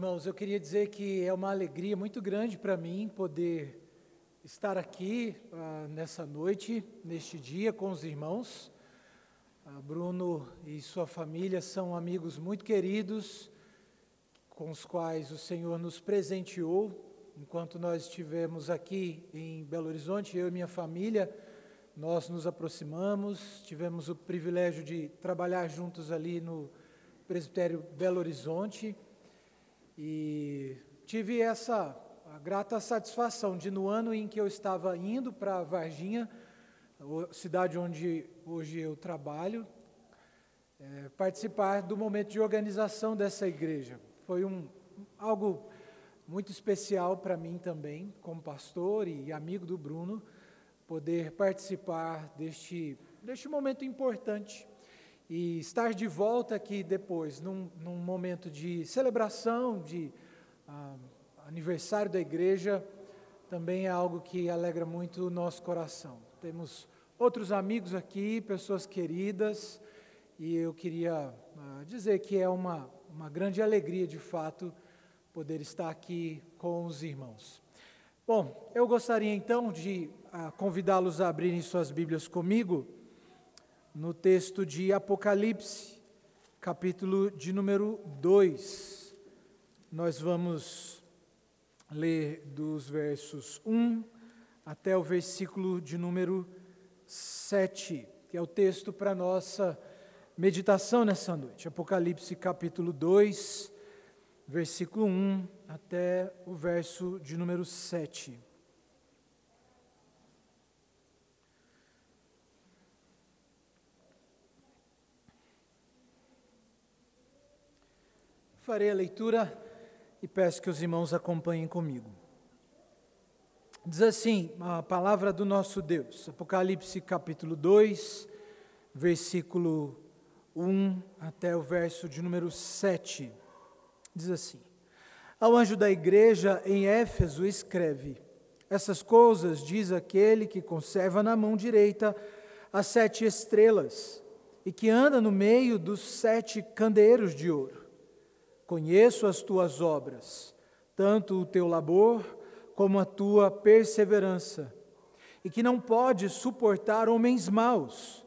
Irmãos, eu queria dizer que é uma alegria muito grande para mim poder estar aqui uh, nessa noite, neste dia, com os irmãos. Uh, Bruno e sua família são amigos muito queridos, com os quais o Senhor nos presenteou enquanto nós estivemos aqui em Belo Horizonte, eu e minha família. Nós nos aproximamos, tivemos o privilégio de trabalhar juntos ali no presbitério Belo Horizonte. E tive essa grata satisfação de, no ano em que eu estava indo para Varginha, cidade onde hoje eu trabalho, é, participar do momento de organização dessa igreja. Foi um, algo muito especial para mim também, como pastor e amigo do Bruno, poder participar deste, deste momento importante e estar de volta aqui depois, num, num momento de celebração, de ah, aniversário da igreja, também é algo que alegra muito o nosso coração. Temos outros amigos aqui, pessoas queridas, e eu queria ah, dizer que é uma, uma grande alegria, de fato, poder estar aqui com os irmãos. Bom, eu gostaria então de ah, convidá-los a abrirem suas Bíblias comigo no texto de Apocalipse, capítulo de número 2. Nós vamos ler dos versos 1 até o versículo de número 7, que é o texto para nossa meditação nessa noite. Apocalipse, capítulo 2, versículo 1 até o verso de número 7. Farei a leitura e peço que os irmãos acompanhem comigo. Diz assim a palavra do nosso Deus, Apocalipse capítulo 2, versículo 1 até o verso de número 7. Diz assim: Ao anjo da igreja em Éfeso escreve: Essas coisas diz aquele que conserva na mão direita as sete estrelas e que anda no meio dos sete candeeiros de ouro. Conheço as tuas obras, tanto o teu labor como a tua perseverança, e que não podes suportar homens maus,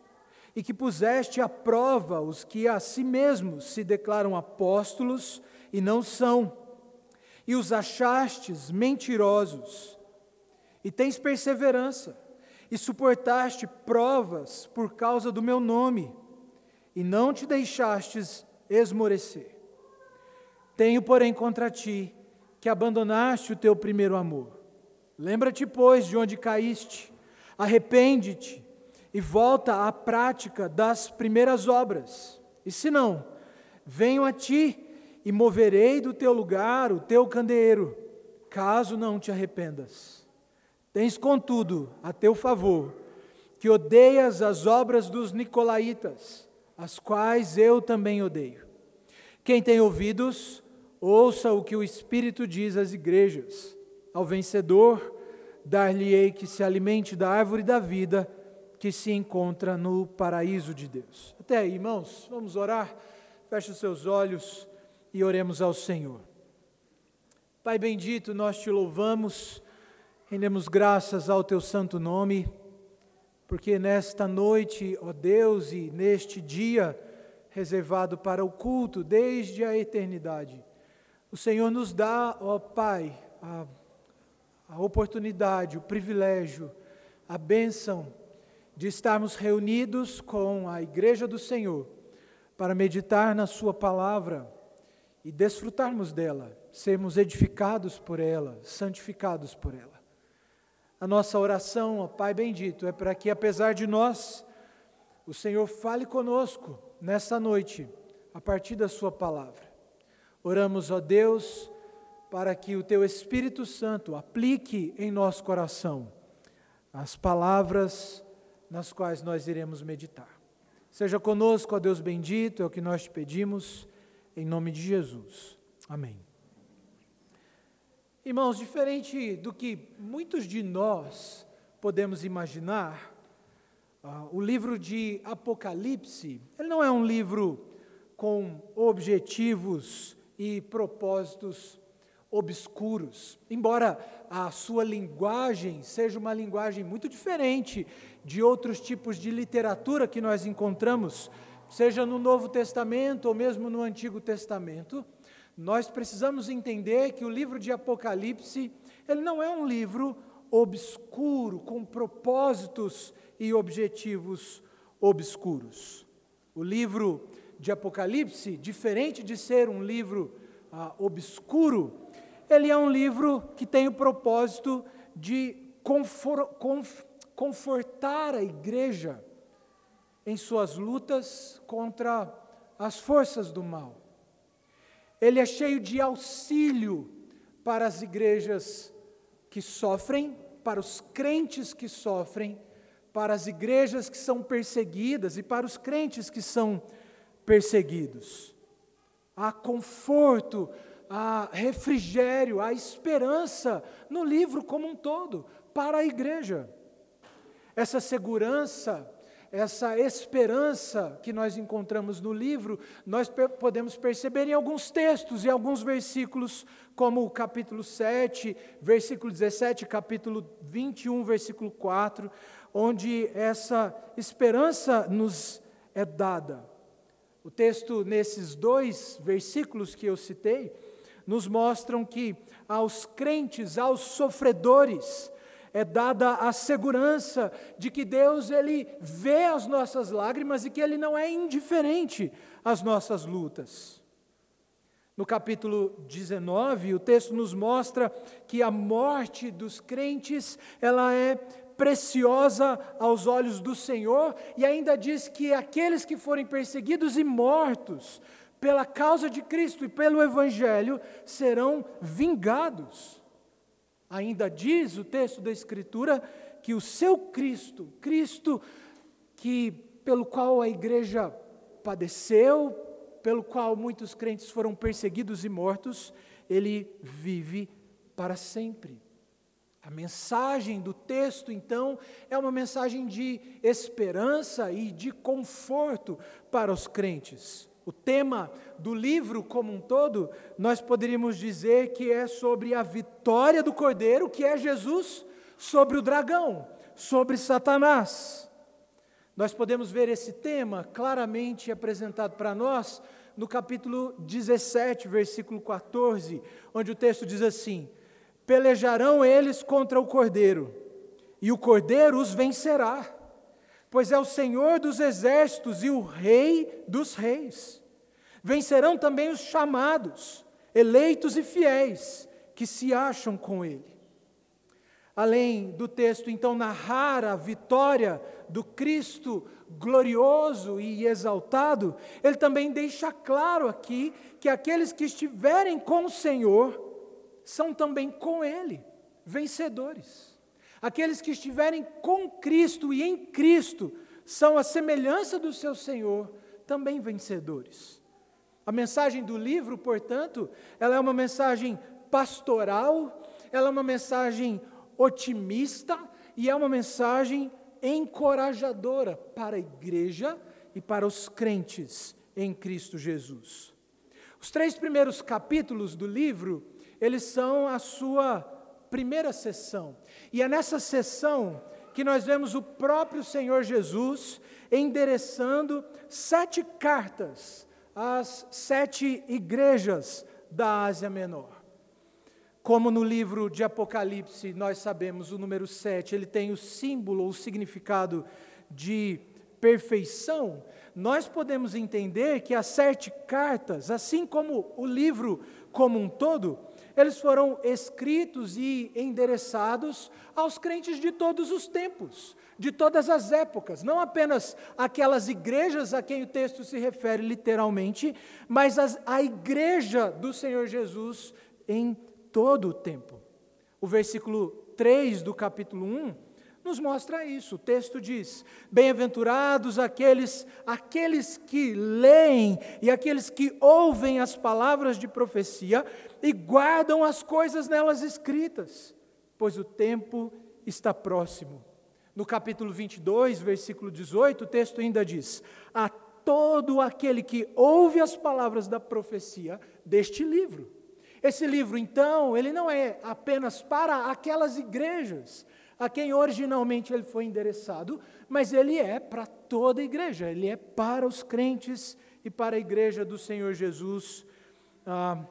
e que puseste à prova os que a si mesmos se declaram apóstolos e não são, e os achastes mentirosos, e tens perseverança, e suportaste provas por causa do meu nome, e não te deixastes esmorecer. Tenho, porém, contra ti que abandonaste o teu primeiro amor. Lembra-te, pois, de onde caíste, arrepende-te e volta à prática das primeiras obras. E se não, venho a ti e moverei do teu lugar o teu candeeiro, caso não te arrependas. Tens, contudo, a teu favor, que odeias as obras dos nicolaítas, as quais eu também odeio. Quem tem ouvidos, Ouça o que o Espírito diz às igrejas. Ao vencedor, dar-lhe-ei que se alimente da árvore da vida que se encontra no paraíso de Deus. Até aí, irmãos, vamos orar. Feche os seus olhos e oremos ao Senhor. Pai bendito, nós te louvamos, rendemos graças ao teu santo nome, porque nesta noite, ó Deus, e neste dia reservado para o culto desde a eternidade, o Senhor nos dá, ó Pai, a, a oportunidade, o privilégio, a bênção de estarmos reunidos com a Igreja do Senhor para meditar na Sua palavra e desfrutarmos dela, sermos edificados por ela, santificados por ela. A nossa oração, ó Pai bendito, é para que, apesar de nós, o Senhor fale conosco nessa noite, a partir da Sua palavra. Oramos, ó Deus, para que o Teu Espírito Santo aplique em nosso coração as palavras nas quais nós iremos meditar. Seja conosco, ó Deus bendito, é o que nós te pedimos, em nome de Jesus. Amém. Irmãos, diferente do que muitos de nós podemos imaginar, uh, o livro de Apocalipse, ele não é um livro com objetivos e propósitos obscuros. Embora a sua linguagem seja uma linguagem muito diferente de outros tipos de literatura que nós encontramos, seja no Novo Testamento ou mesmo no Antigo Testamento, nós precisamos entender que o livro de Apocalipse, ele não é um livro obscuro, com propósitos e objetivos obscuros. O livro de Apocalipse, diferente de ser um livro ah, obscuro, ele é um livro que tem o propósito de confor, conf, confortar a igreja em suas lutas contra as forças do mal. Ele é cheio de auxílio para as igrejas que sofrem, para os crentes que sofrem, para as igrejas que são perseguidas e para os crentes que são perseguidos. Há conforto, há refrigério, há esperança no livro como um todo, para a igreja. Essa segurança, essa esperança que nós encontramos no livro, nós podemos perceber em alguns textos, em alguns versículos, como o capítulo 7, versículo 17, capítulo 21, versículo 4, onde essa esperança nos é dada. O texto, nesses dois versículos que eu citei, nos mostram que aos crentes, aos sofredores, é dada a segurança de que Deus ele vê as nossas lágrimas e que ele não é indiferente às nossas lutas. No capítulo 19, o texto nos mostra que a morte dos crentes, ela é preciosa aos olhos do Senhor, e ainda diz que aqueles que forem perseguidos e mortos pela causa de Cristo e pelo Evangelho serão vingados. Ainda diz o texto da Escritura que o seu Cristo, Cristo que pelo qual a igreja padeceu, pelo qual muitos crentes foram perseguidos e mortos, ele vive para sempre. A mensagem do texto, então, é uma mensagem de esperança e de conforto para os crentes. O tema do livro como um todo, nós poderíamos dizer que é sobre a vitória do Cordeiro, que é Jesus, sobre o dragão, sobre Satanás. Nós podemos ver esse tema claramente apresentado para nós no capítulo 17, versículo 14, onde o texto diz assim: Pelejarão eles contra o Cordeiro, e o Cordeiro os vencerá pois é o Senhor dos exércitos e o Rei dos reis. Vencerão também os chamados, eleitos e fiéis, que se acham com Ele. Além do texto, então, narrar a vitória do Cristo glorioso e exaltado, ele também deixa claro aqui que aqueles que estiverem com o Senhor são também com Ele vencedores. Aqueles que estiverem com Cristo e em Cristo são a semelhança do seu Senhor, também vencedores. A mensagem do livro, portanto, ela é uma mensagem pastoral, ela é uma mensagem otimista e é uma mensagem encorajadora para a igreja e para os crentes em Cristo Jesus. Os três primeiros capítulos do livro, eles são a sua primeira sessão. E é nessa sessão que nós vemos o próprio Senhor Jesus endereçando sete cartas às sete igrejas da Ásia Menor. Como no livro de Apocalipse, nós sabemos o número sete, ele tem o símbolo, o significado de perfeição, nós podemos entender que as sete cartas, assim como o livro como um todo, eles foram escritos e endereçados aos crentes de todos os tempos, de todas as épocas, não apenas aquelas igrejas a quem o texto se refere literalmente, mas as, a igreja do Senhor Jesus em todo o tempo. O versículo 3 do capítulo 1 nos mostra isso. O texto diz: Bem-aventurados aqueles, aqueles que leem e aqueles que ouvem as palavras de profecia e guardam as coisas nelas escritas, pois o tempo está próximo. No capítulo 22, versículo 18, o texto ainda diz: A todo aquele que ouve as palavras da profecia deste livro. Esse livro, então, ele não é apenas para aquelas igrejas a quem originalmente ele foi endereçado, mas ele é para toda a igreja, ele é para os crentes e para a igreja do Senhor Jesus ah,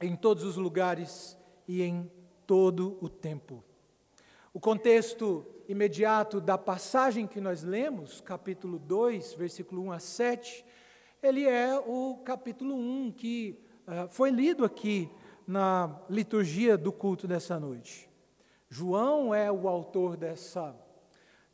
em todos os lugares e em todo o tempo. O contexto imediato da passagem que nós lemos, capítulo 2, versículo 1 a 7, ele é o capítulo 1 que uh, foi lido aqui na liturgia do culto dessa noite. João é o autor dessa,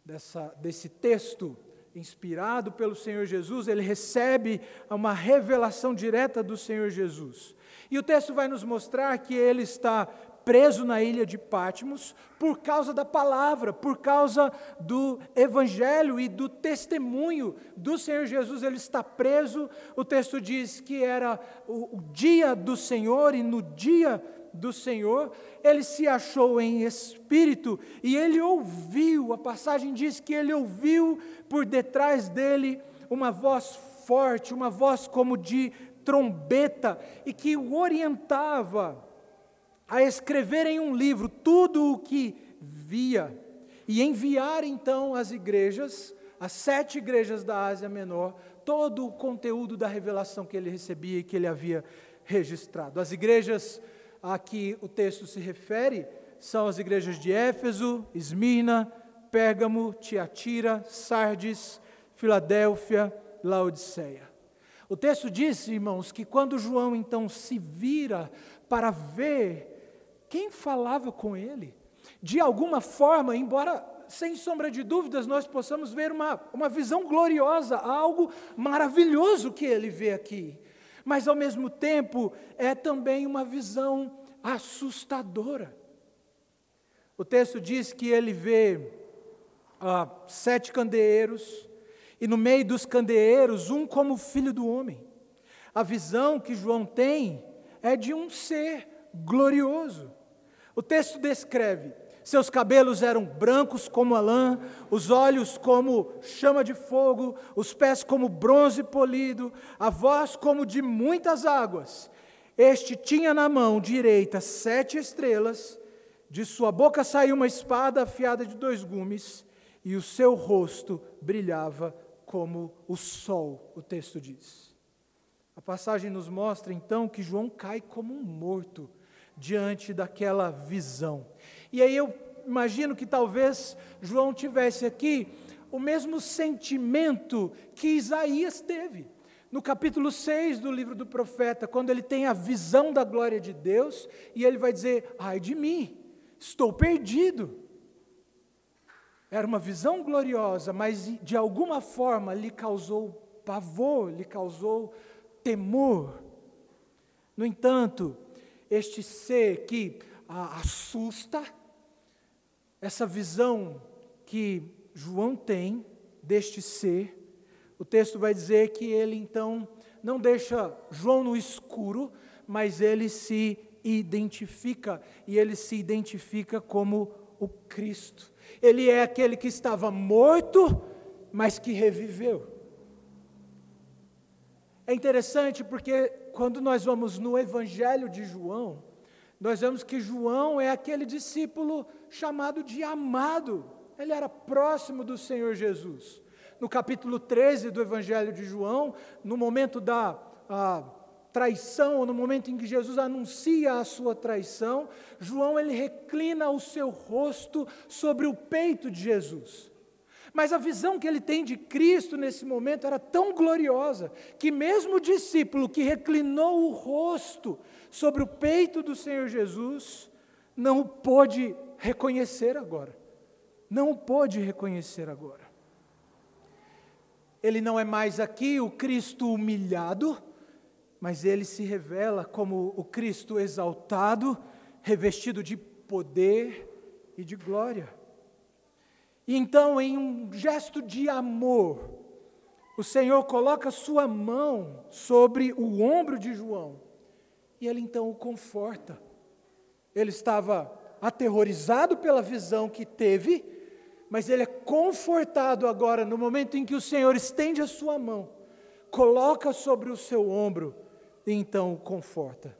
dessa, desse texto inspirado pelo Senhor Jesus, ele recebe uma revelação direta do Senhor Jesus. E o texto vai nos mostrar que ele está preso na ilha de Pátimos por causa da palavra, por causa do evangelho e do testemunho do Senhor Jesus. Ele está preso. O texto diz que era o, o dia do Senhor e no dia do Senhor, ele se achou em espírito e ele ouviu, a passagem diz que ele ouviu por detrás dele uma voz forte, uma voz como de trombeta, e que o orientava a escrever em um livro tudo o que via e enviar então às igrejas, às sete igrejas da Ásia Menor, todo o conteúdo da revelação que ele recebia e que ele havia registrado. As igrejas a que o texto se refere são as igrejas de Éfeso, Esmirna, Pérgamo, Tiatira, Sardes, Filadélfia, Laodiceia. O texto diz, irmãos, que quando João então se vira para ver quem falava com ele? De alguma forma, embora sem sombra de dúvidas nós possamos ver uma, uma visão gloriosa, algo maravilhoso que ele vê aqui, mas ao mesmo tempo é também uma visão assustadora. O texto diz que ele vê ah, sete candeeiros, e no meio dos candeeiros, um como filho do homem. A visão que João tem é de um ser glorioso. O texto descreve: seus cabelos eram brancos como a lã, os olhos como chama de fogo, os pés como bronze polido, a voz como de muitas águas. Este tinha na mão direita sete estrelas, de sua boca saiu uma espada afiada de dois gumes, e o seu rosto brilhava como o sol, o texto diz. A passagem nos mostra então que João cai como um morto diante daquela visão. E aí eu imagino que talvez João tivesse aqui o mesmo sentimento que Isaías teve. No capítulo 6 do livro do profeta, quando ele tem a visão da glória de Deus, e ele vai dizer: Ai de mim, estou perdido. Era uma visão gloriosa, mas de alguma forma lhe causou pavor, lhe causou temor. No entanto, este ser que assusta, essa visão que João tem deste ser, o texto vai dizer que ele então não deixa João no escuro, mas ele se identifica, e ele se identifica como o Cristo. Ele é aquele que estava morto, mas que reviveu. É interessante porque quando nós vamos no Evangelho de João, nós vemos que João é aquele discípulo chamado de amado. Ele era próximo do Senhor Jesus. No capítulo 13 do Evangelho de João, no momento da traição, no momento em que Jesus anuncia a sua traição, João ele reclina o seu rosto sobre o peito de Jesus. Mas a visão que ele tem de Cristo nesse momento era tão gloriosa que, mesmo o discípulo que reclinou o rosto sobre o peito do Senhor Jesus, não o pôde reconhecer agora. Não o pôde reconhecer agora. Ele não é mais aqui o Cristo humilhado, mas ele se revela como o Cristo exaltado, revestido de poder e de glória. E então, em um gesto de amor, o Senhor coloca sua mão sobre o ombro de João e ele então o conforta. Ele estava aterrorizado pela visão que teve, mas ele é confortado agora no momento em que o Senhor estende a sua mão, coloca sobre o seu ombro e então o conforta.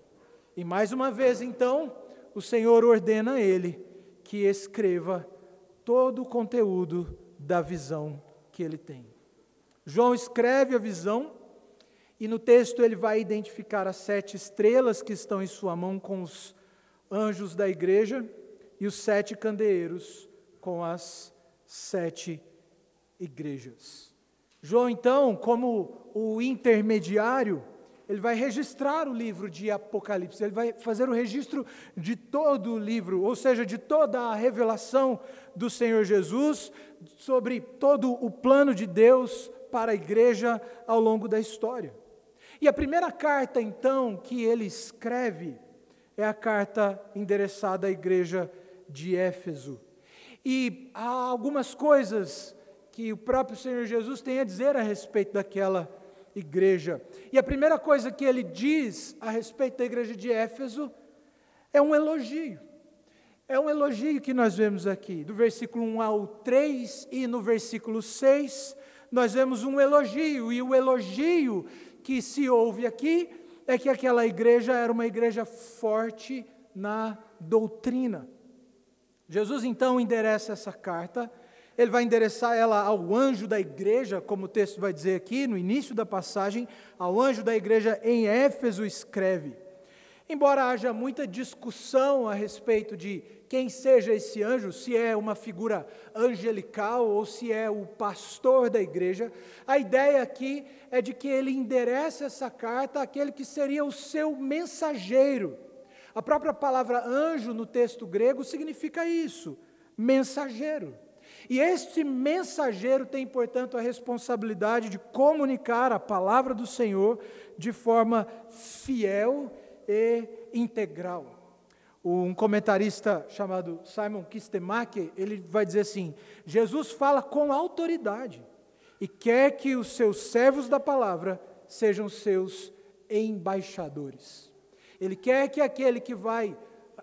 E mais uma vez, então, o Senhor ordena a ele que escreva todo o conteúdo da visão que ele tem. João escreve a visão e no texto ele vai identificar as sete estrelas que estão em sua mão com os anjos da igreja e os sete candeeiros com as sete igrejas. João, então, como o intermediário, ele vai registrar o livro de Apocalipse, ele vai fazer o registro de todo o livro, ou seja, de toda a revelação do Senhor Jesus sobre todo o plano de Deus para a igreja ao longo da história. E a primeira carta, então, que ele escreve é a carta endereçada à igreja de Éfeso. E há algumas coisas que o próprio Senhor Jesus tem a dizer a respeito daquela igreja. E a primeira coisa que ele diz a respeito da igreja de Éfeso é um elogio. É um elogio que nós vemos aqui, do versículo 1 ao 3 e no versículo 6, nós vemos um elogio, e o elogio que se ouve aqui é que aquela igreja era uma igreja forte na doutrina. Jesus então endereça essa carta, ele vai endereçar ela ao anjo da igreja, como o texto vai dizer aqui no início da passagem, ao anjo da igreja em Éfeso escreve. Embora haja muita discussão a respeito de quem seja esse anjo, se é uma figura angelical ou se é o pastor da igreja, a ideia aqui é de que ele endereça essa carta àquele que seria o seu mensageiro. A própria palavra anjo no texto grego significa isso, mensageiro. E este mensageiro tem, portanto, a responsabilidade de comunicar a palavra do Senhor de forma fiel e integral. Um comentarista chamado Simon Kistemacher, ele vai dizer assim: Jesus fala com autoridade e quer que os seus servos da palavra sejam seus embaixadores. Ele quer que aquele que vai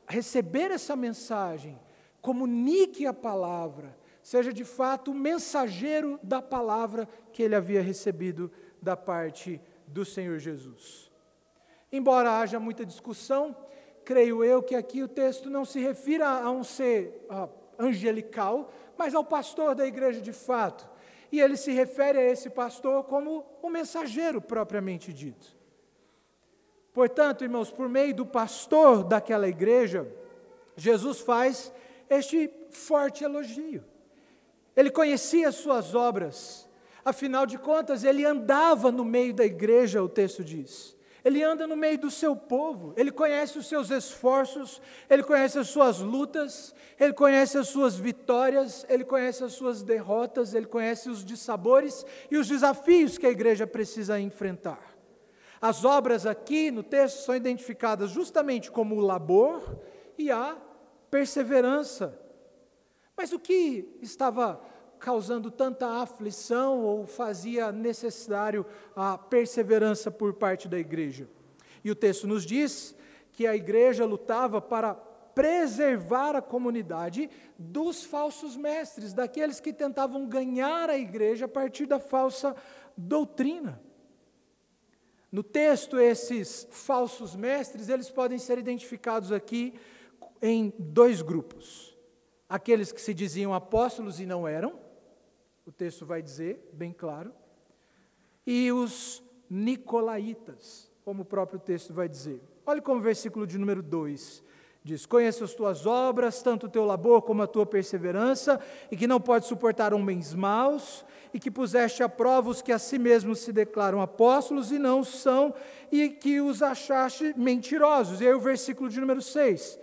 receber essa mensagem comunique a palavra, seja de fato o mensageiro da palavra que ele havia recebido da parte do Senhor Jesus. Embora haja muita discussão, creio eu que aqui o texto não se refira a um ser angelical, mas ao pastor da igreja de fato. E ele se refere a esse pastor como o mensageiro propriamente dito. Portanto, irmãos, por meio do pastor daquela igreja, Jesus faz este forte elogio. Ele conhecia as suas obras, afinal de contas, ele andava no meio da igreja, o texto diz. Ele anda no meio do seu povo, ele conhece os seus esforços, ele conhece as suas lutas, ele conhece as suas vitórias, ele conhece as suas derrotas, ele conhece os dissabores e os desafios que a igreja precisa enfrentar. As obras aqui no texto são identificadas justamente como o labor e a perseverança. Mas o que estava causando tanta aflição ou fazia necessário a perseverança por parte da igreja. E o texto nos diz que a igreja lutava para preservar a comunidade dos falsos mestres, daqueles que tentavam ganhar a igreja a partir da falsa doutrina. No texto, esses falsos mestres, eles podem ser identificados aqui em dois grupos. Aqueles que se diziam apóstolos e não eram, o texto vai dizer, bem claro, e os nicolaítas, como o próprio texto vai dizer. Olhe como o versículo de número 2 diz: Conheço as tuas obras, tanto o teu labor como a tua perseverança, e que não pode suportar homens maus, e que puseste a prova os que a si mesmos se declaram apóstolos e não são, e que os achaste mentirosos. E aí o versículo de número 6.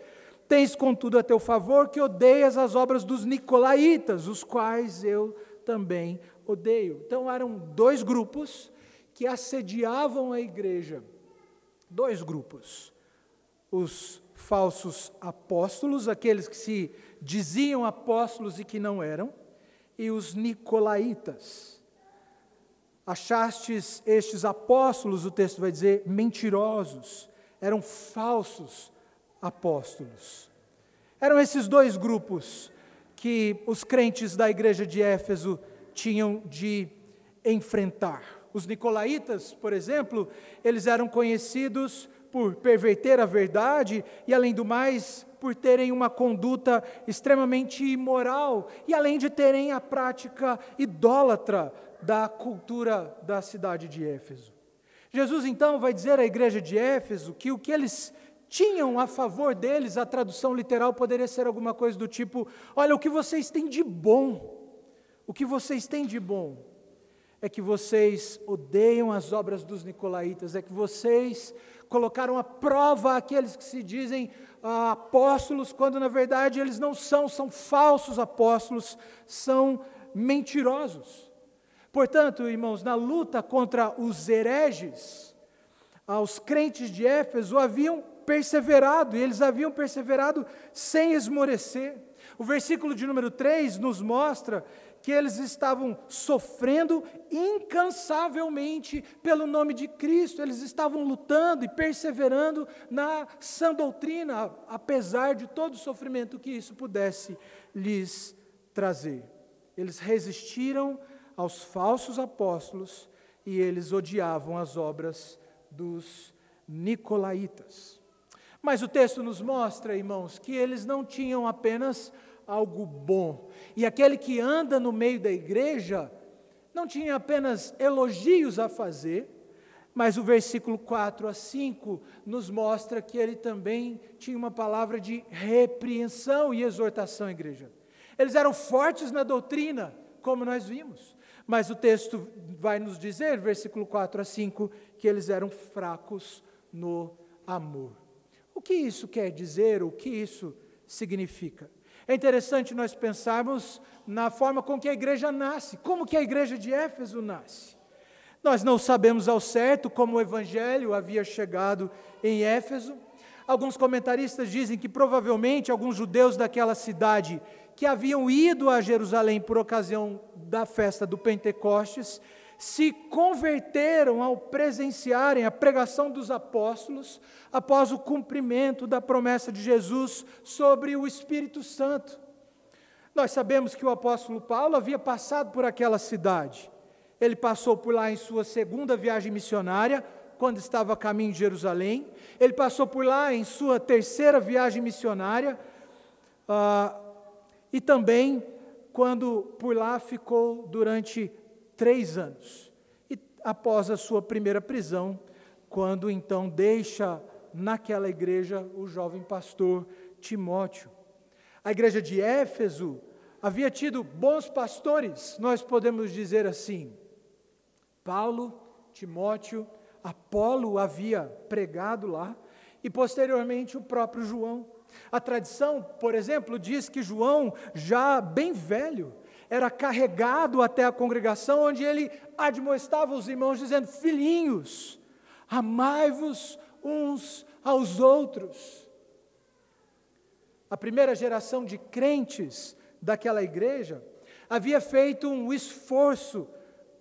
Tens, contudo, a teu favor que odeias as obras dos nicolaítas, os quais eu também odeio. Então eram dois grupos que assediavam a igreja. Dois grupos. Os falsos apóstolos, aqueles que se diziam apóstolos e que não eram, e os nicolaítas. Achastes estes apóstolos, o texto vai dizer, mentirosos, eram falsos apóstolos. Eram esses dois grupos que os crentes da igreja de Éfeso tinham de enfrentar. Os nicolaítas, por exemplo, eles eram conhecidos por perverter a verdade e, além do mais, por terem uma conduta extremamente imoral e, além de terem a prática idólatra da cultura da cidade de Éfeso. Jesus então vai dizer à igreja de Éfeso que o que eles tinham a favor deles, a tradução literal poderia ser alguma coisa do tipo: olha, o que vocês têm de bom, o que vocês têm de bom é que vocês odeiam as obras dos nicolaítas, é que vocês colocaram à prova aqueles que se dizem ah, apóstolos, quando na verdade eles não são, são falsos apóstolos, são mentirosos. Portanto, irmãos, na luta contra os hereges, aos crentes de Éfeso haviam perseverado, e eles haviam perseverado sem esmorecer. O versículo de número 3 nos mostra que eles estavam sofrendo incansavelmente pelo nome de Cristo, eles estavam lutando e perseverando na sã doutrina, apesar de todo o sofrimento que isso pudesse lhes trazer. Eles resistiram aos falsos apóstolos e eles odiavam as obras dos nicolaítas. Mas o texto nos mostra, irmãos, que eles não tinham apenas algo bom. E aquele que anda no meio da igreja não tinha apenas elogios a fazer, mas o versículo 4 a 5 nos mostra que ele também tinha uma palavra de repreensão e exortação à igreja. Eles eram fortes na doutrina, como nós vimos, mas o texto vai nos dizer, versículo 4 a 5, que eles eram fracos no amor. O que isso quer dizer? O que isso significa? É interessante nós pensarmos na forma com que a igreja nasce, como que a igreja de Éfeso nasce. Nós não sabemos ao certo como o evangelho havia chegado em Éfeso. Alguns comentaristas dizem que provavelmente alguns judeus daquela cidade que haviam ido a Jerusalém por ocasião da festa do Pentecostes se converteram ao presenciarem a pregação dos apóstolos após o cumprimento da promessa de Jesus sobre o Espírito Santo. Nós sabemos que o apóstolo Paulo havia passado por aquela cidade. Ele passou por lá em sua segunda viagem missionária, quando estava a caminho de Jerusalém. Ele passou por lá em sua terceira viagem missionária. Uh, e também quando por lá ficou durante três anos. E após a sua primeira prisão, quando então deixa naquela igreja o jovem pastor Timóteo. A igreja de Éfeso havia tido bons pastores, nós podemos dizer assim. Paulo, Timóteo, Apolo havia pregado lá, e posteriormente o próprio João. A tradição, por exemplo, diz que João, já bem velho, era carregado até a congregação, onde ele admoestava os irmãos, dizendo: Filhinhos, amai-vos uns aos outros. A primeira geração de crentes daquela igreja havia feito um esforço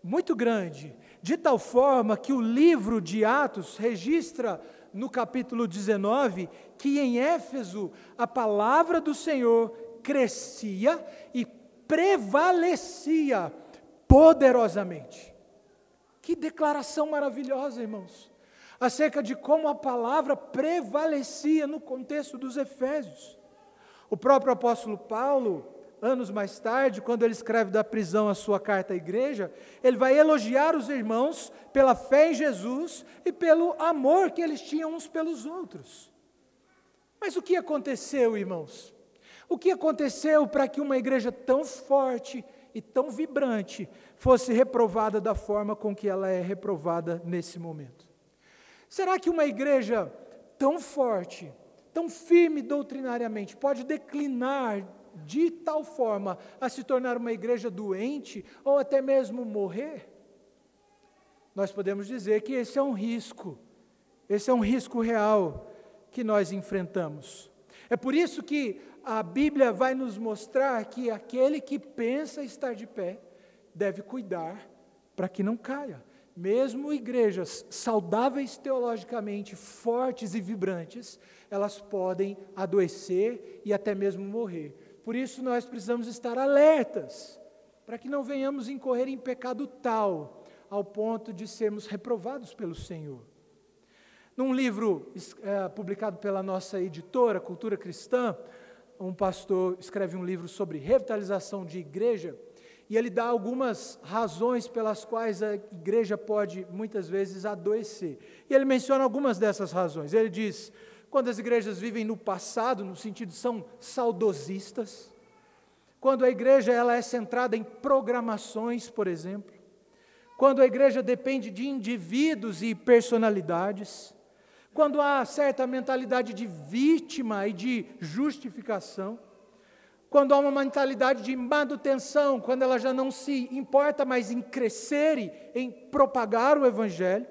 muito grande, de tal forma que o livro de Atos registra no capítulo 19 que em Éfeso a palavra do Senhor crescia e prevalecia poderosamente. Que declaração maravilhosa, irmãos, acerca de como a palavra prevalecia no contexto dos Efésios. O próprio apóstolo Paulo, anos mais tarde, quando ele escreve da prisão a sua carta à igreja, ele vai elogiar os irmãos pela fé em Jesus e pelo amor que eles tinham uns pelos outros. Mas o que aconteceu, irmãos? O que aconteceu para que uma igreja tão forte e tão vibrante fosse reprovada da forma com que ela é reprovada nesse momento? Será que uma igreja tão forte, tão firme doutrinariamente, pode declinar de tal forma a se tornar uma igreja doente ou até mesmo morrer? Nós podemos dizer que esse é um risco, esse é um risco real que nós enfrentamos. É por isso que a Bíblia vai nos mostrar que aquele que pensa estar de pé deve cuidar para que não caia. Mesmo igrejas saudáveis teologicamente, fortes e vibrantes, elas podem adoecer e até mesmo morrer. Por isso nós precisamos estar alertas, para que não venhamos incorrer em pecado tal, ao ponto de sermos reprovados pelo Senhor. Num livro é, publicado pela nossa editora, Cultura Cristã, um pastor escreve um livro sobre revitalização de igreja, e ele dá algumas razões pelas quais a igreja pode muitas vezes adoecer. E ele menciona algumas dessas razões. Ele diz: quando as igrejas vivem no passado, no sentido são saudosistas, quando a igreja ela é centrada em programações, por exemplo, quando a igreja depende de indivíduos e personalidades, quando há certa mentalidade de vítima e de justificação, quando há uma mentalidade de manutenção, quando ela já não se importa mais em crescer e em propagar o Evangelho,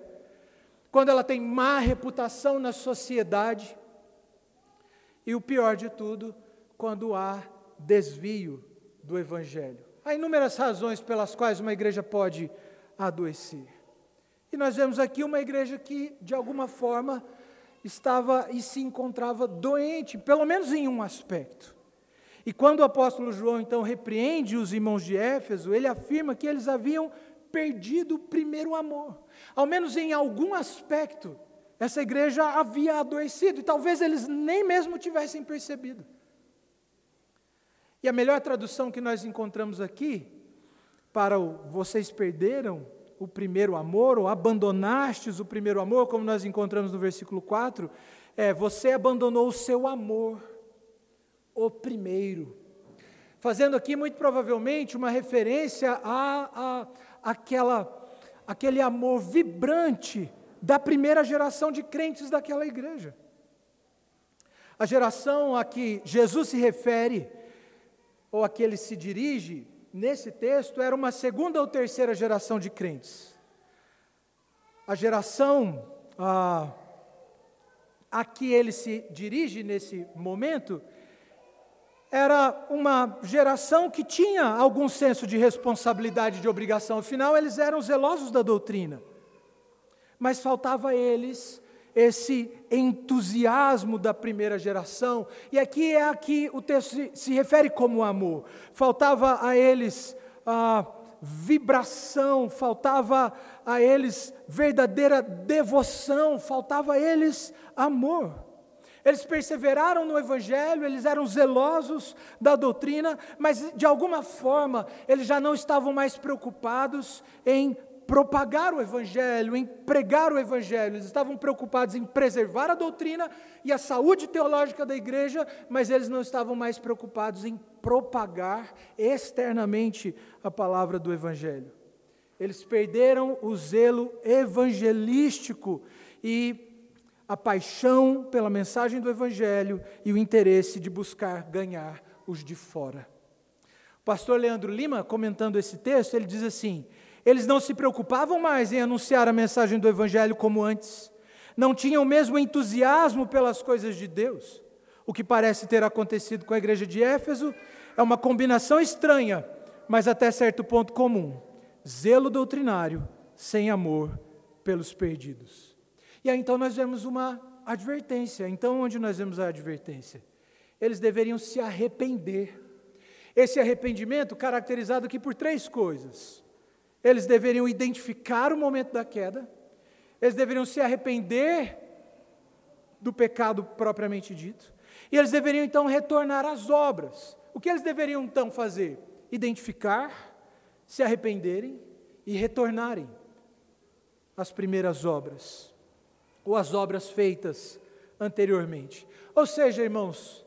quando ela tem má reputação na sociedade, e o pior de tudo, quando há desvio do Evangelho. Há inúmeras razões pelas quais uma igreja pode adoecer. E nós vemos aqui uma igreja que, de alguma forma, estava e se encontrava doente, pelo menos em um aspecto. E quando o apóstolo João então repreende os irmãos de Éfeso, ele afirma que eles haviam perdido o primeiro amor. Ao menos em algum aspecto, essa igreja havia adoecido, e talvez eles nem mesmo tivessem percebido. E a melhor tradução que nós encontramos aqui, para o vocês perderam o primeiro amor, ou abandonastes o primeiro amor, como nós encontramos no versículo 4, é: você abandonou o seu amor, o primeiro. Fazendo aqui, muito provavelmente, uma referência a, a aquela, aquele amor vibrante da primeira geração de crentes daquela igreja. A geração a que Jesus se refere, ou a que ele se dirige, nesse texto era uma segunda ou terceira geração de crentes. A geração a, a que ele se dirige nesse momento era uma geração que tinha algum senso de responsabilidade, de obrigação, afinal, eles eram zelosos da doutrina. Mas faltava a eles esse entusiasmo da primeira geração, e aqui é a que o texto se refere como amor. Faltava a eles a vibração, faltava a eles verdadeira devoção, faltava a eles amor. Eles perseveraram no Evangelho, eles eram zelosos da doutrina, mas de alguma forma eles já não estavam mais preocupados em propagar o Evangelho, em pregar o Evangelho. Eles estavam preocupados em preservar a doutrina e a saúde teológica da igreja, mas eles não estavam mais preocupados em propagar externamente a palavra do Evangelho. Eles perderam o zelo evangelístico e a paixão pela mensagem do Evangelho e o interesse de buscar ganhar os de fora. O pastor Leandro Lima, comentando esse texto, ele diz assim: eles não se preocupavam mais em anunciar a mensagem do Evangelho como antes, não tinham o mesmo entusiasmo pelas coisas de Deus. O que parece ter acontecido com a igreja de Éfeso é uma combinação estranha, mas até certo ponto comum: zelo doutrinário sem amor pelos perdidos. E aí então nós vemos uma advertência. Então, onde nós vemos a advertência? Eles deveriam se arrepender. Esse arrependimento caracterizado aqui por três coisas. Eles deveriam identificar o momento da queda, eles deveriam se arrepender do pecado propriamente dito, e eles deveriam então retornar às obras. O que eles deveriam então fazer? Identificar, se arrependerem e retornarem às primeiras obras, ou às obras feitas anteriormente. Ou seja, irmãos,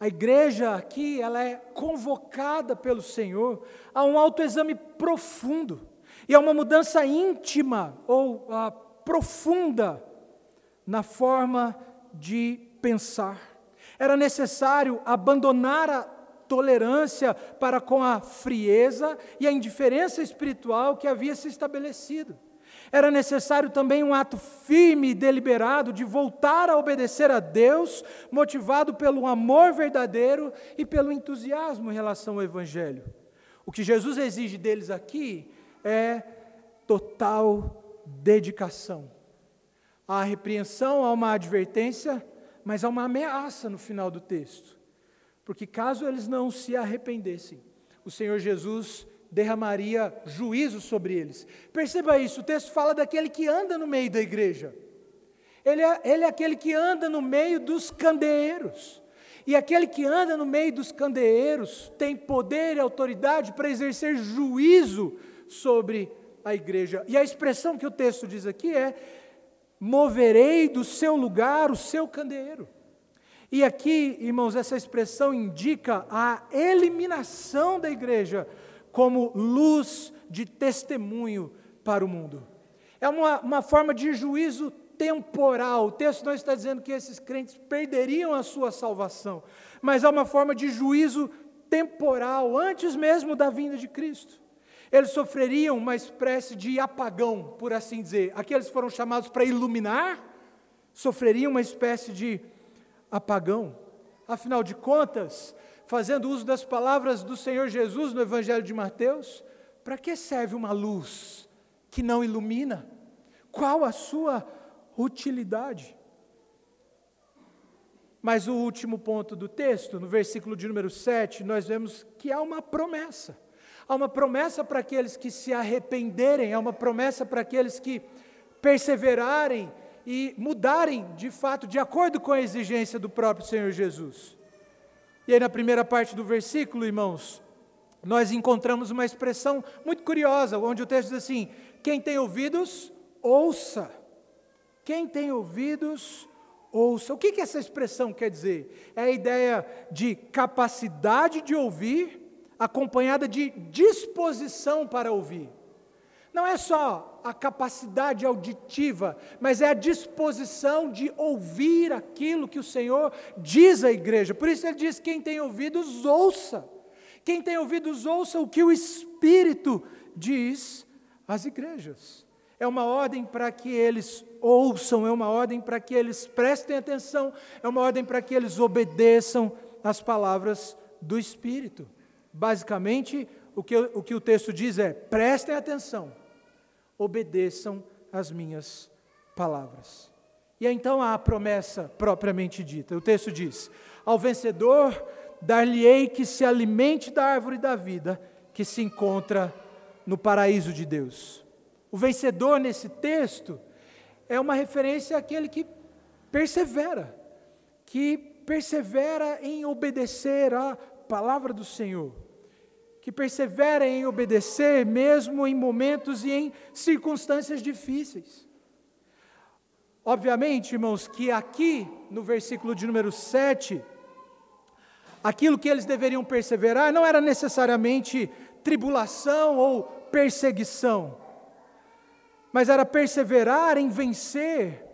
a igreja aqui, ela é convocada pelo Senhor a um autoexame profundo e a uma mudança íntima ou uh, profunda na forma de pensar. Era necessário abandonar a tolerância para com a frieza e a indiferença espiritual que havia se estabelecido. Era necessário também um ato firme e deliberado de voltar a obedecer a Deus, motivado pelo amor verdadeiro e pelo entusiasmo em relação ao Evangelho. O que Jesus exige deles aqui é total dedicação. Há repreensão, há uma advertência, mas há uma ameaça no final do texto. Porque caso eles não se arrependessem, o Senhor Jesus derramaria juízo sobre eles. Perceba isso, o texto fala daquele que anda no meio da igreja. Ele é, ele é aquele que anda no meio dos candeeiros. E aquele que anda no meio dos candeeiros tem poder e autoridade para exercer juízo sobre a igreja. E a expressão que o texto diz aqui é: moverei do seu lugar o seu candeeiro. E aqui, irmãos, essa expressão indica a eliminação da igreja como luz de testemunho para o mundo. É uma, uma forma de juízo temporal. O texto não está dizendo que esses crentes perderiam a sua salvação, mas é uma forma de juízo temporal, antes mesmo da vinda de Cristo. Eles sofreriam uma espécie de apagão, por assim dizer. Aqueles foram chamados para iluminar, sofreriam uma espécie de apagão. Afinal de contas, fazendo uso das palavras do Senhor Jesus no Evangelho de Mateus, para que serve uma luz que não ilumina? Qual a sua utilidade? Mas o último ponto do texto, no versículo de número 7, nós vemos que há uma promessa. Há uma promessa para aqueles que se arrependerem, há uma promessa para aqueles que perseverarem e mudarem de fato de acordo com a exigência do próprio Senhor Jesus. E aí, na primeira parte do versículo, irmãos, nós encontramos uma expressão muito curiosa, onde o texto diz assim: Quem tem ouvidos, ouça. Quem tem ouvidos, ouça. O que, que essa expressão quer dizer? É a ideia de capacidade de ouvir, acompanhada de disposição para ouvir. Não é só a capacidade auditiva, mas é a disposição de ouvir aquilo que o Senhor diz à igreja. Por isso ele diz: quem tem ouvidos, ouça. Quem tem ouvidos, ouça o que o Espírito diz às igrejas. É uma ordem para que eles ouçam, é uma ordem para que eles prestem atenção, é uma ordem para que eles obedeçam às palavras do Espírito. Basicamente, o que, o que o texto diz é: prestem atenção, obedeçam às minhas palavras. E então há a promessa propriamente dita. O texto diz: Ao vencedor dar-lhe-ei que se alimente da árvore da vida que se encontra no paraíso de Deus. O vencedor nesse texto é uma referência àquele que persevera, que persevera em obedecer à palavra do Senhor que persevera em obedecer, mesmo em momentos e em circunstâncias difíceis. Obviamente, irmãos, que aqui no versículo de número 7, aquilo que eles deveriam perseverar não era necessariamente tribulação ou perseguição, mas era perseverar em vencer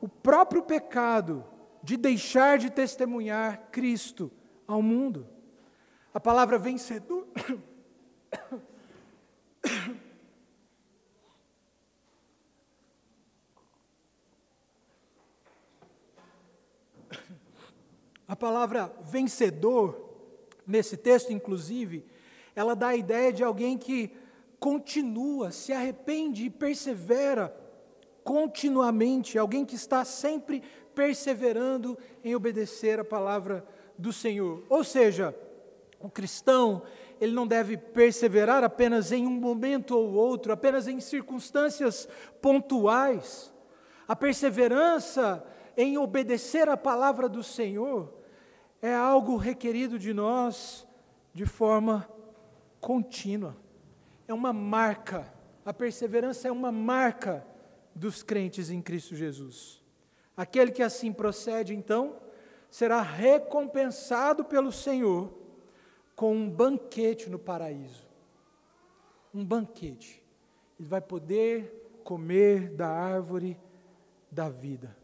o próprio pecado de deixar de testemunhar Cristo ao mundo. A palavra vencedor. A palavra vencedor, nesse texto, inclusive, ela dá a ideia de alguém que continua, se arrepende e persevera continuamente, alguém que está sempre perseverando em obedecer a palavra do Senhor. Ou seja, o cristão, ele não deve perseverar apenas em um momento ou outro, apenas em circunstâncias pontuais. A perseverança em obedecer a palavra do Senhor é algo requerido de nós de forma contínua. É uma marca. A perseverança é uma marca dos crentes em Cristo Jesus. Aquele que assim procede, então, será recompensado pelo Senhor com um banquete no paraíso. Um banquete. Ele vai poder comer da árvore da vida.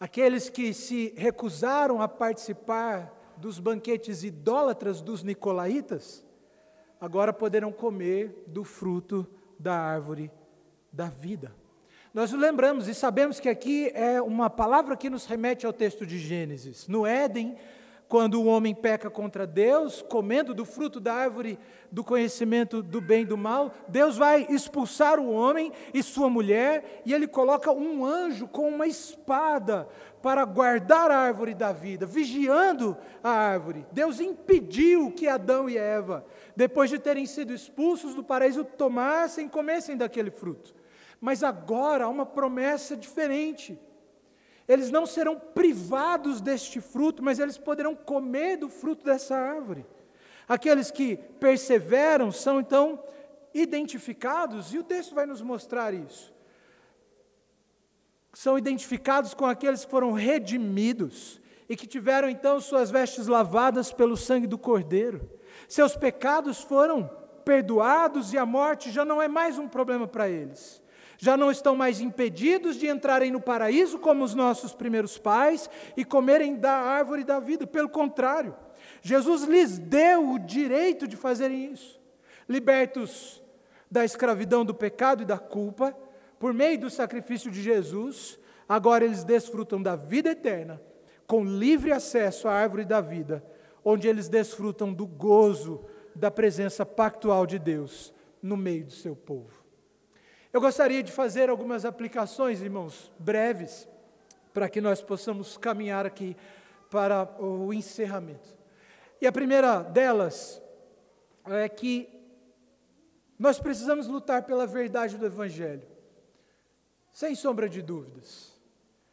Aqueles que se recusaram a participar dos banquetes idólatras dos nicolaítas, agora poderão comer do fruto da árvore da vida. Nós lembramos e sabemos que aqui é uma palavra que nos remete ao texto de Gênesis. No Éden, quando o homem peca contra Deus, comendo do fruto da árvore do conhecimento do bem e do mal, Deus vai expulsar o homem e sua mulher, e ele coloca um anjo com uma espada para guardar a árvore da vida, vigiando a árvore. Deus impediu que Adão e Eva, depois de terem sido expulsos do paraíso, tomassem e comessem daquele fruto. Mas agora há uma promessa diferente. Eles não serão privados deste fruto, mas eles poderão comer do fruto dessa árvore. Aqueles que perseveram são então identificados, e o texto vai nos mostrar isso. São identificados com aqueles que foram redimidos e que tiveram então suas vestes lavadas pelo sangue do Cordeiro. Seus pecados foram perdoados e a morte já não é mais um problema para eles já não estão mais impedidos de entrarem no paraíso como os nossos primeiros pais e comerem da árvore da vida. Pelo contrário, Jesus lhes deu o direito de fazerem isso. Libertos da escravidão do pecado e da culpa, por meio do sacrifício de Jesus, agora eles desfrutam da vida eterna, com livre acesso à árvore da vida, onde eles desfrutam do gozo da presença pactual de Deus no meio do seu povo. Eu gostaria de fazer algumas aplicações, irmãos, breves, para que nós possamos caminhar aqui para o encerramento. E a primeira delas é que nós precisamos lutar pela verdade do Evangelho, sem sombra de dúvidas.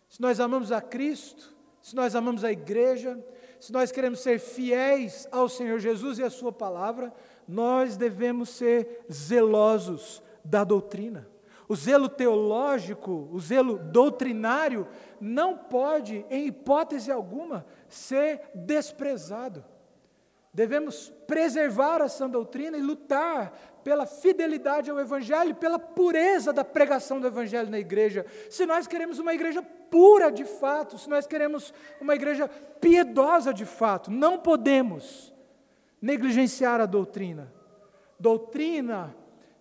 Se nós amamos a Cristo, se nós amamos a igreja, se nós queremos ser fiéis ao Senhor Jesus e à Sua palavra, nós devemos ser zelosos da doutrina. O zelo teológico, o zelo doutrinário, não pode, em hipótese alguma, ser desprezado. Devemos preservar a sã doutrina e lutar pela fidelidade ao Evangelho, pela pureza da pregação do Evangelho na igreja. Se nós queremos uma igreja pura de fato, se nós queremos uma igreja piedosa de fato, não podemos negligenciar a doutrina. Doutrina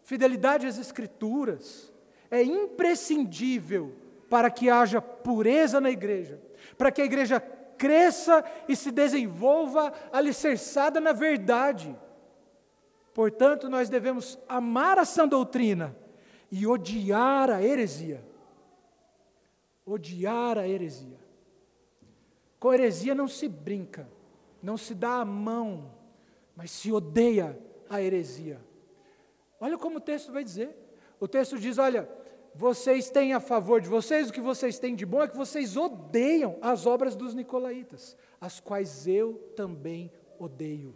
fidelidade às Escrituras é imprescindível para que haja pureza na igreja, para que a igreja cresça e se desenvolva alicerçada na verdade. Portanto, nós devemos amar a sã doutrina e odiar a heresia. Odiar a heresia. Com heresia não se brinca, não se dá a mão, mas se odeia a heresia. Olha como o texto vai dizer. O texto diz: olha, vocês têm a favor de vocês, o que vocês têm de bom é que vocês odeiam as obras dos nicolaítas, as quais eu também odeio.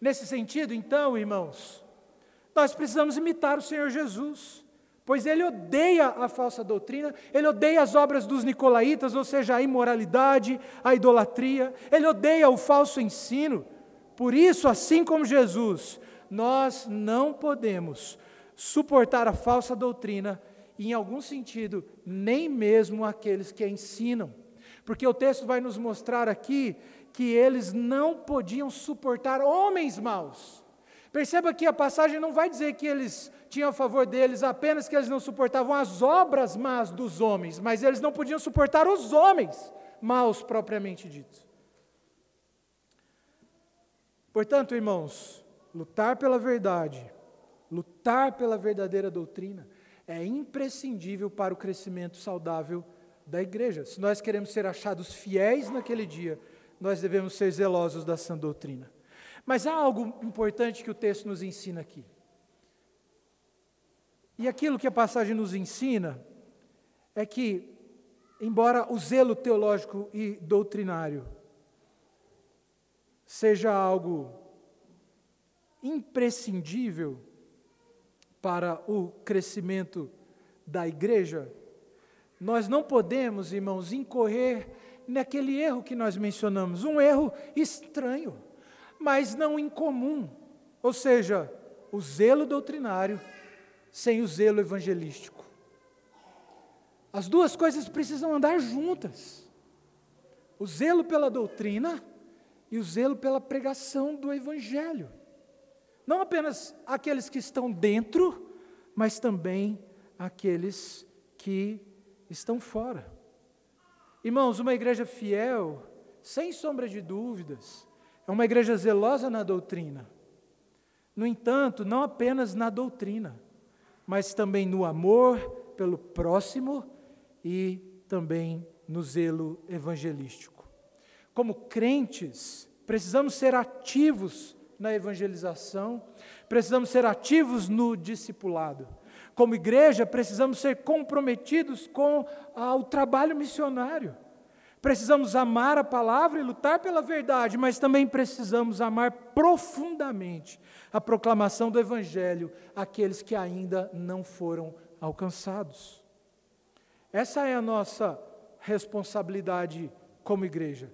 Nesse sentido, então, irmãos, nós precisamos imitar o Senhor Jesus, pois ele odeia a falsa doutrina, ele odeia as obras dos nicolaítas, ou seja, a imoralidade, a idolatria, ele odeia o falso ensino. Por isso, assim como Jesus, nós não podemos suportar a falsa doutrina e, em algum sentido, nem mesmo aqueles que a ensinam. Porque o texto vai nos mostrar aqui que eles não podiam suportar homens maus. Perceba que a passagem não vai dizer que eles tinham a favor deles apenas que eles não suportavam as obras más dos homens, mas eles não podiam suportar os homens maus propriamente ditos. Portanto, irmãos, lutar pela verdade, lutar pela verdadeira doutrina, é imprescindível para o crescimento saudável da igreja. Se nós queremos ser achados fiéis naquele dia, nós devemos ser zelosos da sã doutrina. Mas há algo importante que o texto nos ensina aqui. E aquilo que a passagem nos ensina é que, embora o zelo teológico e doutrinário seja algo imprescindível para o crescimento da igreja, nós não podemos, irmãos, incorrer naquele erro que nós mencionamos, um erro estranho, mas não incomum, ou seja, o zelo doutrinário sem o zelo evangelístico. As duas coisas precisam andar juntas. O zelo pela doutrina e o zelo pela pregação do evangelho. Não apenas aqueles que estão dentro, mas também aqueles que estão fora. Irmãos, uma igreja fiel sem sombra de dúvidas, é uma igreja zelosa na doutrina. No entanto, não apenas na doutrina, mas também no amor pelo próximo e também no zelo evangelístico. Como crentes, precisamos ser ativos na evangelização, precisamos ser ativos no discipulado. Como igreja, precisamos ser comprometidos com ah, o trabalho missionário. Precisamos amar a palavra e lutar pela verdade, mas também precisamos amar profundamente a proclamação do Evangelho àqueles que ainda não foram alcançados. Essa é a nossa responsabilidade como igreja,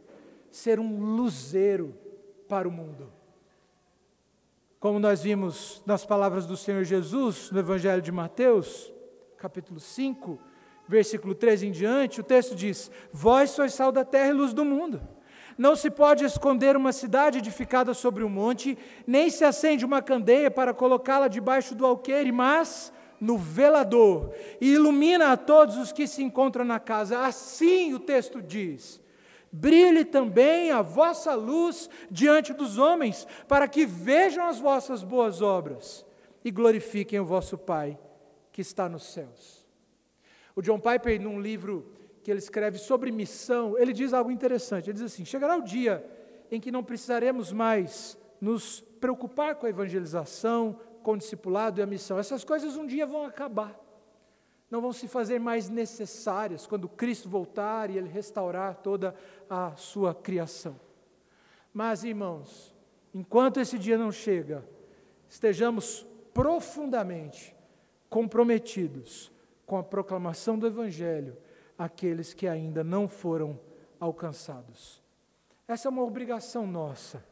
ser um luzeiro para o mundo. Como nós vimos nas palavras do Senhor Jesus no Evangelho de Mateus, capítulo 5, versículo 13 em diante, o texto diz: Vós sois sal da terra e luz do mundo. Não se pode esconder uma cidade edificada sobre um monte, nem se acende uma candeia para colocá-la debaixo do alqueire, mas no velador, e ilumina a todos os que se encontram na casa. Assim o texto diz: Brilhe também a vossa luz diante dos homens, para que vejam as vossas boas obras e glorifiquem o vosso Pai que está nos céus. O John Piper, num livro que ele escreve sobre missão, ele diz algo interessante. Ele diz assim: chegará o dia em que não precisaremos mais nos preocupar com a evangelização, com o discipulado e a missão. Essas coisas um dia vão acabar. Não vão se fazer mais necessárias quando Cristo voltar e Ele restaurar toda a sua criação. Mas, irmãos, enquanto esse dia não chega, estejamos profundamente comprometidos com a proclamação do Evangelho àqueles que ainda não foram alcançados. Essa é uma obrigação nossa.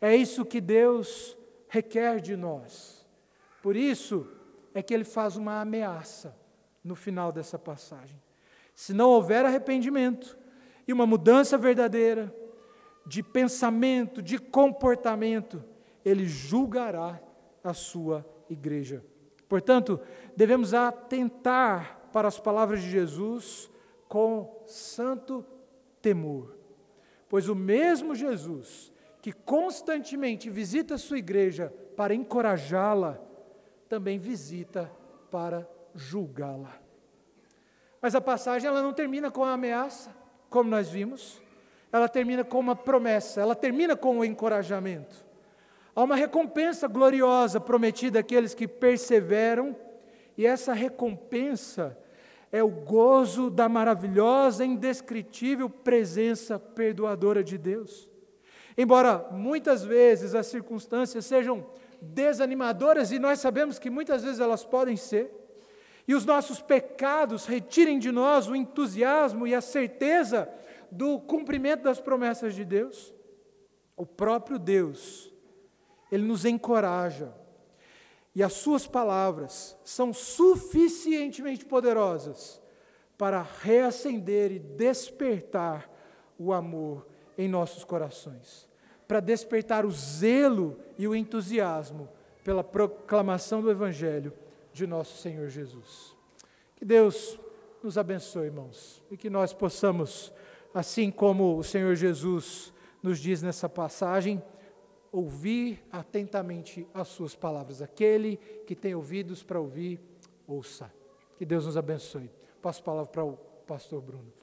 É isso que Deus requer de nós. Por isso é que ele faz uma ameaça no final dessa passagem. Se não houver arrependimento e uma mudança verdadeira de pensamento, de comportamento, ele julgará a sua igreja. Portanto, devemos atentar para as palavras de Jesus com santo temor, pois o mesmo Jesus que constantemente visita a sua igreja para encorajá-la, também visita para julgá-la. Mas a passagem ela não termina com a ameaça, como nós vimos, ela termina com uma promessa, ela termina com o encorajamento. Há uma recompensa gloriosa prometida àqueles que perseveram, e essa recompensa é o gozo da maravilhosa, indescritível presença perdoadora de Deus. Embora muitas vezes as circunstâncias sejam desanimadoras, e nós sabemos que muitas vezes elas podem ser, e os nossos pecados retirem de nós o entusiasmo e a certeza do cumprimento das promessas de Deus, o próprio Deus ele nos encoraja. E as suas palavras são suficientemente poderosas para reacender e despertar o amor em nossos corações, para despertar o zelo e o entusiasmo pela proclamação do Evangelho de nosso Senhor Jesus. Que Deus nos abençoe, irmãos, e que nós possamos, assim como o Senhor Jesus nos diz nessa passagem, ouvir atentamente as suas palavras. Aquele que tem ouvidos para ouvir, ouça. Que Deus nos abençoe. Passo a palavra para o pastor Bruno.